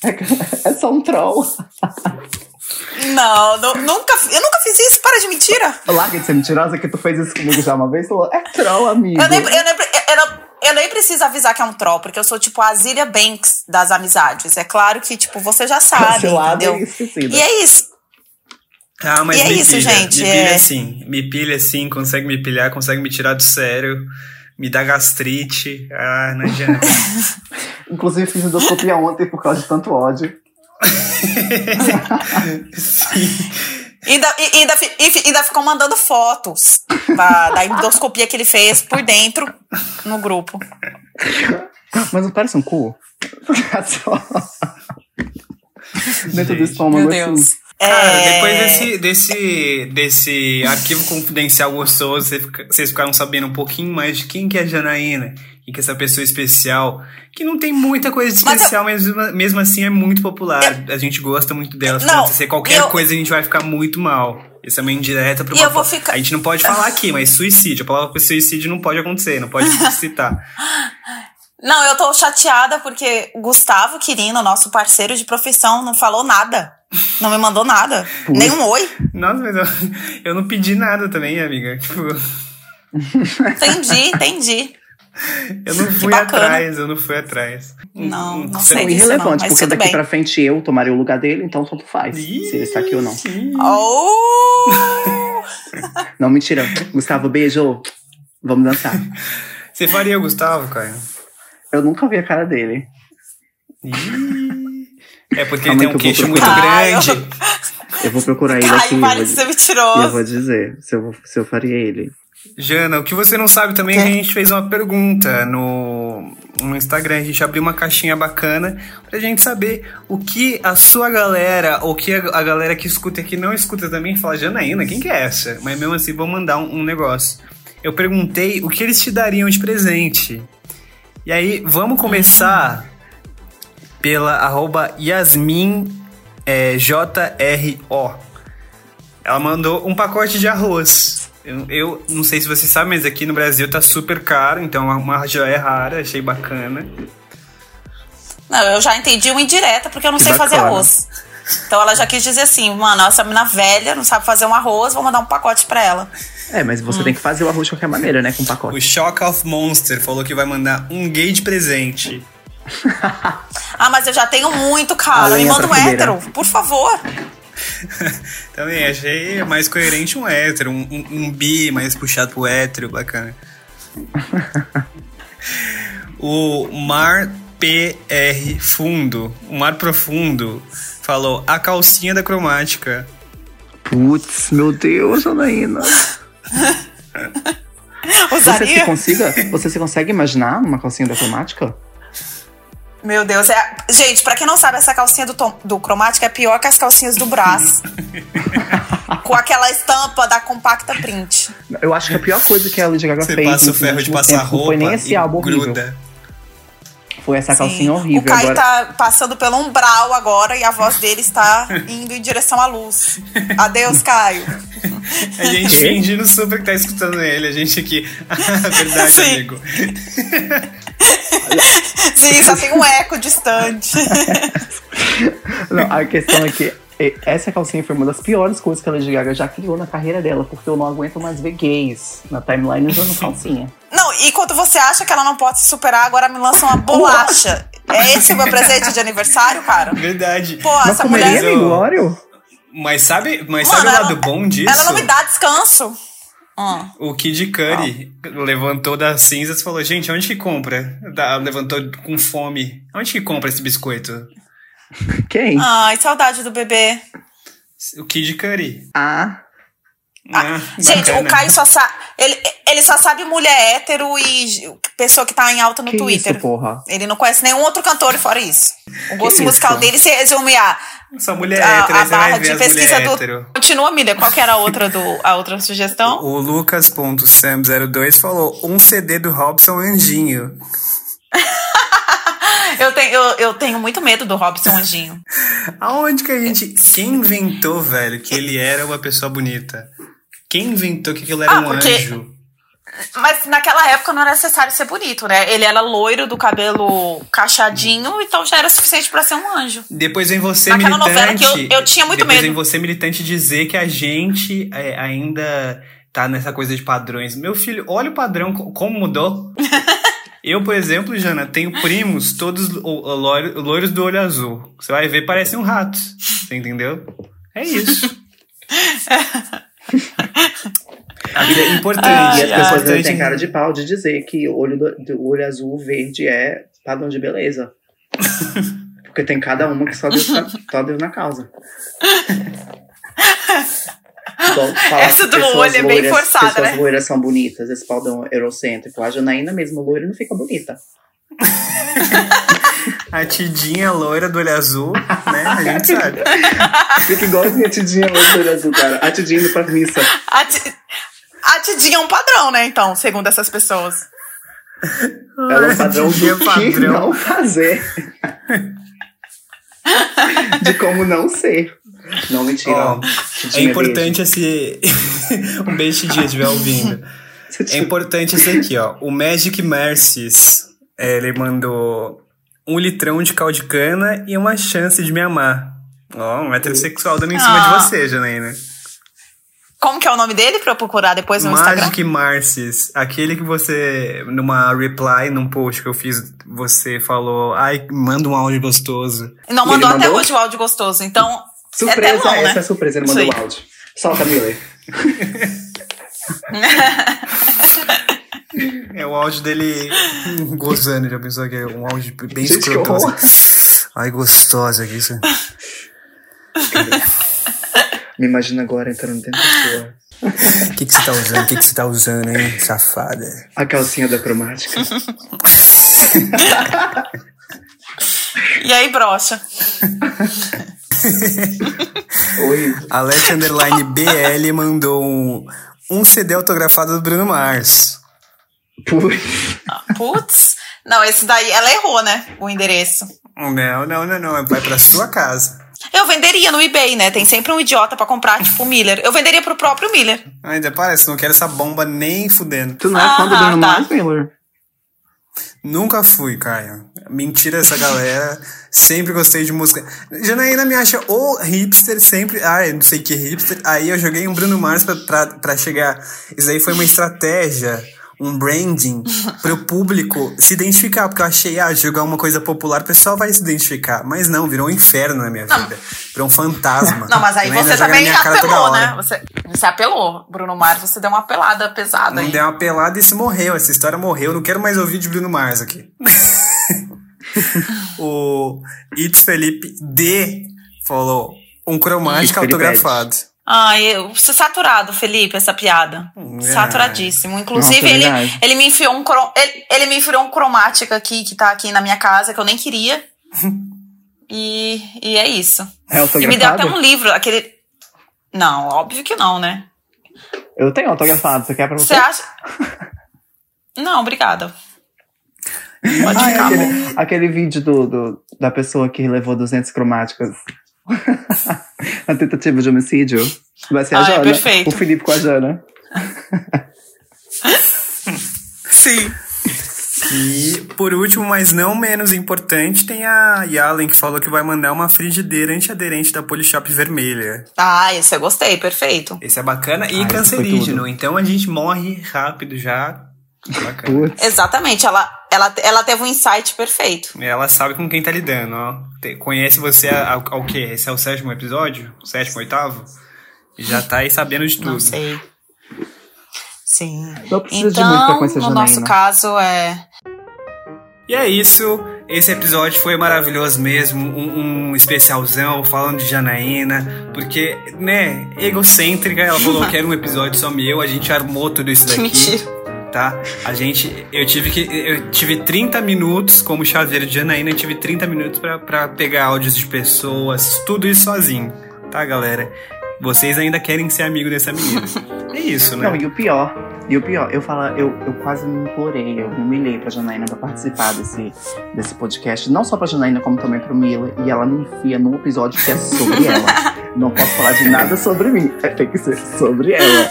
É, [LAUGHS] é só um troll. Não, nu- nunca, eu nunca fiz isso. Para de mentira. Larga de ser mentirosa que tu fez isso comigo já uma vez. Falou, é troll, amigo. Eu nem, eu, nem, eu, não, eu nem preciso avisar que é um troll, porque eu sou tipo a Zilia Banks das amizades. É claro que, tipo, você já sabe, Cancelada entendeu? e esquecida. E é isso. Ah, mas E é me isso, pilha. gente, Me pilha é. assim. Me pilha assim, consegue me pilhar, consegue me tirar do sério. Me dá gastrite. Ah, não adianta. [LAUGHS] Inclusive, fiz endoscopia ontem por causa de tanto ódio. E [LAUGHS] ainda, e, ainda, e ainda ficou mandando fotos da, da endoscopia que ele fez por dentro no grupo. Mas não parece um cu? [LAUGHS] Dentro do estômago, Meu Deus. assim. Cara, É, depois desse, desse, desse arquivo confidencial gostoso, vocês fica- vocês ficaram sabendo um pouquinho mais de quem que é a Janaína, quem que é essa pessoa especial, que não tem muita coisa de Mas eu- especial, mas mesmo, assim é muito popular. A gente gosta muito dela. Se Não, acontecer qualquer eu- coisa, a gente vai ficar muito mal. Isso é uma indireta pra E uma eu vou ficar- A gente não pode falar aqui, mas suicídio. A palavra suicídio não pode acontecer, não pode [LAUGHS] citar. Não, eu tô chateada porque Gustavo Quirino, nosso parceiro de profissão, não falou nada. Não me mandou nada. Nem um oi. Nossa, mas eu, eu não pedi nada também, amiga. Tipo, Entendi, entendi. eu não fui atrás, eu não fui atrás. Não, não São sei disso não, irrelevantes, mas porque daqui bem. pra frente eu tomarei o lugar dele, então tanto faz. se ele está aqui ou não. Oh! Não, mentira. Gustavo, beijo. Vamos dançar. Você faria o Gustavo, Caio? Eu nunca vi a cara dele. É porque Calma ele tem um eu queixo muito grande. Eu vou procurar ele Caio, aqui. e para vou de di- ser E eu vou dizer se eu, vou- se eu faria ele. Jana, o que você não sabe também é que a gente fez uma pergunta no, no Instagram. A gente abriu uma caixinha bacana pra gente saber o que a sua galera, ou que a, a galera que escuta e que não escuta também fala, Janaína, quem que é essa? Mas mesmo assim, vou mandar um, um negócio. Eu perguntei o que eles te dariam de presente. E aí, vamos começar pela arroba Yasmin é, JRO. Ela mandou um pacote de arroz. Eu, eu não sei se você sabe, mas aqui no Brasil tá super caro, então é uma joia rara, achei bacana. Não, eu já entendi uma indireta, porque eu não sei fazer bacana. arroz. Então ela já quis dizer assim, mano, essa menina velha não sabe fazer um arroz, vou mandar um pacote pra ela. É, mas Hum. você tem que fazer o arroz de qualquer maneira, né? Com O pacote. Shock of Monster falou que vai mandar um gay de presente. [LAUGHS] Ah, mas eu já tenho muito, cara. Me manda um hétero, por favor. [LAUGHS] Também achei mais coerente um hétero, um, um, um bi mais puxado pro hétero, bacana. [LAUGHS] o Mar PR Fundo, o Mar Profundo, falou a calcinha da cromática. Putz, meu Deus, Anaína. Você se, Usaria? consiga, você se consegue imaginar uma calcinha da cromática? Meu Deus, é. Gente, pra quem não sabe, essa calcinha do, tom- do cromática é pior que as calcinhas do Brás. [LAUGHS] com aquela estampa da compacta print. Eu acho que a pior coisa que a Lady Gaga Você fez passa o ferro de passar tempo roupa não foi nem esse e álbum horrível. Foi essa Sim. calcinha horrível. O Caio Agora, tá passando pelo umbral agora e a voz dele está indo em direção à luz. Adeus, Caio. A gente Quê? fingindo super que tá escutando ele, a gente aqui. [LAUGHS] Verdade, Sim. amigo. Sim, só tem um eco distante. [LAUGHS] Não, a questão é que essa calcinha foi uma das piores coisas que a Lady Gaga já criou na carreira dela, porque eu não aguento mais ver gays na timeline usando [LAUGHS] calcinha. Não, e quando você acha que ela não pode se superar, agora me lança uma bolacha. É esse o meu presente de aniversário, cara? Verdade. Pô, Mas essa mulher. amigo, Oreo? Mas sabe, mas Mano, sabe o lado bom disso? Ela não me dá descanso. Hum. O Kid Curry levantou das cinzas e falou: Gente, onde que compra? Da- levantou com fome. Onde que compra esse biscoito? [LAUGHS] Quem? Ai, saudade do bebê. O Kid Curry. Ah, Ah, Gente, bacana. o Caio só sabe. Ele, ele só sabe mulher hétero e pessoa que tá em alta no Que Twitter. isso, porra? Ele não conhece nenhum outro cantor fora isso. O gosto isso? musical dele se resume a, Só mulher a, hétero, a barra de pesquisa do. hétero. Continua, Miller. Qual que era a outra, do, a outra sugestão? O Lucas.sam02 falou um CD do Robson Anjinho. [LAUGHS] [LAUGHS] Eu tenho, eu, eu tenho muito medo do Robson Anjinho. Aonde que a gente. Quem inventou, velho, que ele era uma pessoa bonita? Quem inventou que aquilo era Ah, um porque- anjo? Mas naquela época não era necessário ser bonito, né? Ele era loiro, do cabelo cachadinho, então já era suficiente pra ser um anjo. Depois vem você Naquela militante. novela que eu- eu tinha muito depois medo. vem você militante dizer que a gente é, ainda tá nessa coisa de padrões. Meu filho, olha o padrão, co- como mudou. [LAUGHS] eu, por exemplo, Jana, tenho primos todos o- o loiro- loiros do olho azul. Você vai ver, parecem um rato. Você entendeu? É isso. A vida é importante. E as pessoas importante- têm cara de pau de dizer que o olho, do, olho azul verde é padrão de beleza. [LAUGHS] Porque tem cada uma que só Deus, só Deus na causa. [LAUGHS] [LAUGHS] Igual falar Essa do pessoas olho é bem loiras- forçada, Pessoas né? loiras são bonitas, esse padrão eurocêntrico. A Janaína mesmo loira não fica bonita. [LAUGHS] A Tidinha loira do olho azul, né? A gente sabe. [LAUGHS] Fica igualzinha a Tidinha loira do olho azul, cara. A Tidinha indo pra missa. A, ti- a Tidinha é um padrão, né? Então, segundo essas pessoas. Ela é o padrão Tidinha do que padrão. não fazer. De como não ser. Não, mentira. Ó. É importante esse. [LAUGHS] um beijo Tidinha estiver ouvindo. É importante esse aqui, ó. O Magic Mercies. é, ele mandou um litrão de caldo de cana e uma chance de me amar. Ó, um heterossexual dando em cima Ah. de você, Janaína. Como que é o nome dele pra eu procurar depois no Instagram? Magic Marcies, aquele que você, numa reply, num post que eu fiz, você falou, ai, manda um áudio gostoso. Não Ele mandou até mandou? hoje o áudio gostoso. Então, Surpresa, é né? essa é surpresa, ele mandou o áudio. Solta, Miller. É o áudio dele gozando, já pensou que é um áudio bem que escroto. assim. Ai, gostosa aqui. Isso. Me imagina agora entrando dentro da sua. O que, que você tá usando? O que, que você tá usando, hein, safada? A calcinha da cromática. [LAUGHS] E aí, brocha. [LAUGHS] Oi. Alex Underline BL mandou um, um CD autografado do Bruno Mars. Putz. Putz. Não, esse daí, ela errou, né? O endereço. Não, não, não, não. Vai pra sua casa. Eu venderia no eBay, né? Tem sempre um idiota pra comprar, tipo o Miller. Eu venderia pro próprio Miller. Ainda parece, não quero essa bomba nem fudendo. Tu não é fã do Ah, Bruno tá. Mars, Miller? Nunca fui, Caio. Mentira essa galera. sempre gostei de música. Janaína me acha o hipster, sempre. Ah, eu não sei que hipster. Aí eu joguei um Bruno Mars pra, pra, pra chegar. Isso aí foi uma estratégia, um branding, [LAUGHS] pro público se identificar. Porque eu achei, ah, jogar uma coisa popular, o pessoal vai se identificar. Mas não, virou um inferno na minha vida. Virou um fantasma. Não, mas aí Janaína você também apelou, né? Você, você apelou. Bruno Mars, você deu uma apelada pesada Não aí. deu uma pelada e isso morreu. Essa história morreu. Não quero mais ouvir de Bruno Mars aqui. [LAUGHS] o It's Felipe D falou um cromático Felipe autografado. Ai, eu, você saturado, Felipe, essa piada. É. Saturadíssimo. Inclusive, Nossa, ele, verdade. ele me enfiou um ele, ele me enfiou um cromática aqui, que tá aqui na minha casa, que eu nem queria. [LAUGHS] E, e é isso. É E me deu até autografado? um livro, aquele. Não, óbvio que não, né? Eu tenho autografado, você quer pra você? Você acha. Não, obrigada. Pode Ah, é ficar. aquele, aquele vídeo do, do- da pessoa que levou 200 cromáticas [LAUGHS] na tentativa de homicídio. Vai ser a Ah, é Jana. perfeito. O Felipe com a Jana. [LAUGHS] Sim. E por último, mas não menos importante, tem a Yalen que falou que vai mandar uma frigideira antiaderente da Polishop vermelha. Ah, esse eu gostei, perfeito. Esse é bacana e Ah, cancerígeno. Então a gente morre rápido já. Exatamente, ela, ela, ela teve um insight perfeito. Ela sabe com quem tá lidando, ó. Te- Conhece você ao, ao quê? Esse é o sétimo episódio? O sétimo, oitavo? Já tá aí sabendo de tudo. Não sei. Sim. Não precisa de muito pra Então, no nosso caso é. E é isso. Esse episódio foi maravilhoso mesmo. Um, um especialzão falando de Janaína. Porque, né, egocêntrica. Ela falou que era um episódio só meu. A gente armou tudo isso daqui. [LAUGHS] Mentira. Tá? A gente. Eu tive que. Eu tive 30 minutos como chaveiro de Janaína. Eu tive 30 minutos pra, pra pegar áudios de pessoas. Tudo isso sozinho. Tá, galera? Vocês ainda querem ser amigo dessa menina. [LAUGHS] É isso, né? Não, e o pior, e o pior, eu falo, eu, eu quase me implorei, eu me humilhei pra Janaína pra participar desse, desse podcast. Não só pra Janaína, como também pro Mila. E ela me enfia num episódio que é sobre ela. [LAUGHS] Não posso falar de nada sobre mim. Tem que ser sobre ela.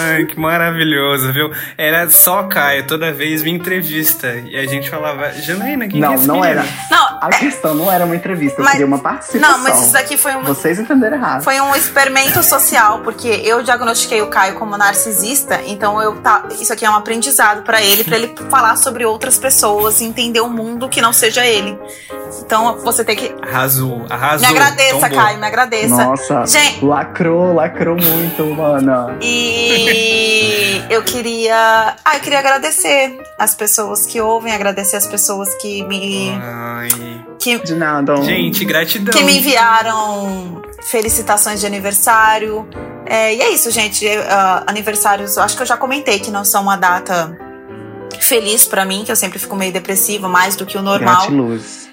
Ai, que maravilhoso, viu? Era só Caio, toda vez me entrevista. E a gente falava, Janaína, quem Não, que é não menino?" era. Não, A questão não era uma entrevista, eu Mas- queria uma participação. não, mas isso daqui foi um, Vocês entenderam errado. foi um experimento social, porque eu diagnostiquei o Caio como narcisista, então eu tá, isso aqui é um aprendizado pra ele, pra ele falar sobre outras pessoas e entender o mundo que não seja ele. Então você tem que. Arrasou, arrasou. Me agradeça, tombou. Caio, me agradeça. Nossa, Gente- lacrou, lacrou muito, mana. E eu queria. Ah, eu queria agradecer as pessoas que ouvem, agradecer as pessoas que me. Ai. que, De nada. Gente, gratidão. que me enviaram felicitações de aniversário. É, e é isso, gente. Ah, aniversários, acho que eu já comentei que não são uma data feliz pra mim, que eu sempre fico meio depressiva, mais do que o normal. Gratiluz.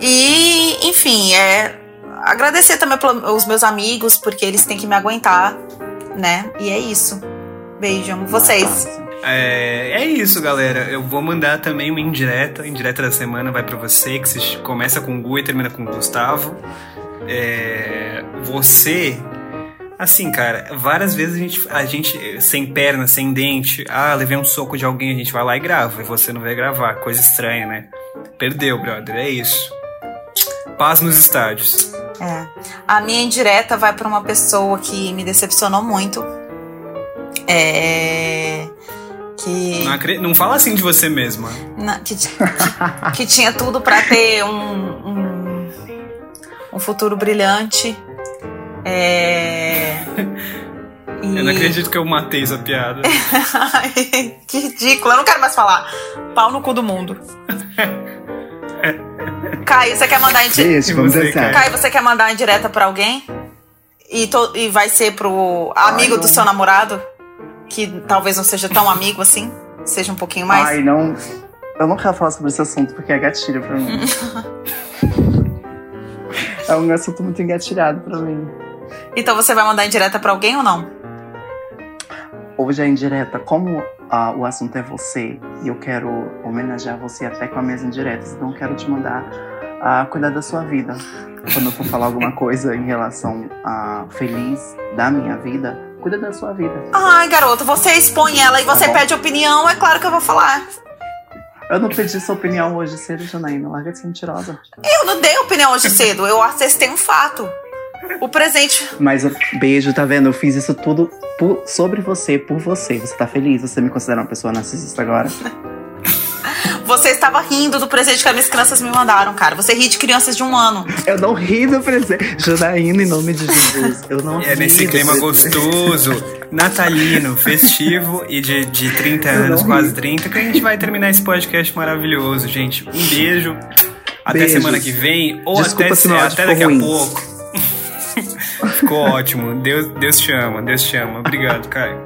E, enfim, é agradecer também pelos meus amigos, porque eles têm que me aguentar, né? E é isso. Beijo, amo vocês. É, é isso, galera. Eu vou mandar também uma indireta. Indireta da semana vai pra você, que se- começa com Gu e termina com Gustavo. É, você. Assim, cara, várias vezes a gente, a gente, sem perna, sem dente, ah, levei um soco de alguém, a gente vai lá e grava, e você não vai gravar. Coisa estranha, né? Perdeu, brother, é isso. Paz nos estádios. É. A minha indireta vai pra uma pessoa que me decepcionou muito. É. Que. Não, não fala assim de você mesma. na- que, que, que tinha tudo pra ter um, um, um futuro brilhante. É. Eu não acredito que eu matei essa piada. [LAUGHS] Que ridículo, eu não quero mais falar. Pau no cu do mundo. [LAUGHS] Caio, você quer mandar em você, dançar. Caio, você quer mandar em direta pra alguém? E, to- e vai ser pro amigo Ai, do seu namorado? Que talvez não seja tão amigo assim? Seja um pouquinho mais? Ai, não. Eu não quero falar sobre esse assunto porque é gatilho pra mim. [LAUGHS] é um assunto muito engatilhado pra mim. Então você vai mandar em direta pra alguém ou não? Hoje é indireta, como ah, o assunto é você e eu quero homenagear você até com as minhas indiretas, então eu quero te mandar a cuidar da sua vida. Quando eu for falar alguma coisa em relação a feliz da minha vida, cuida da sua vida. Ai, garoto, você expõe ela e você Tá pede opinião, é claro que eu vou falar. Eu não pedi sua opinião hoje cedo, Janaína. Larga de ser mentirosa. Eu não dei opinião hoje cedo, eu acessei um fato. O presente. Mas o beijo, tá vendo? Eu fiz isso tudo por- sobre você, por você. Você tá feliz? Você me considera uma pessoa narcisista agora? [LAUGHS] Você estava rindo do presente que as minhas crianças me mandaram, cara. Você ri de crianças de um ano. Eu não ri do presente. Janaína, em nome de Jesus. Eu não É ri nesse do clima presente. gostoso, natalino, [LAUGHS] festivo e de, de 30 Eu anos, quase ri. 30, que a gente vai terminar esse podcast maravilhoso, gente. Um beijo. Até Beijos. semana que vem, ou Desculpa até, se até daqui ruim. a pouco. Ficou ótimo. Deus, Deus te ama, Deus te ama. Obrigado, Caio.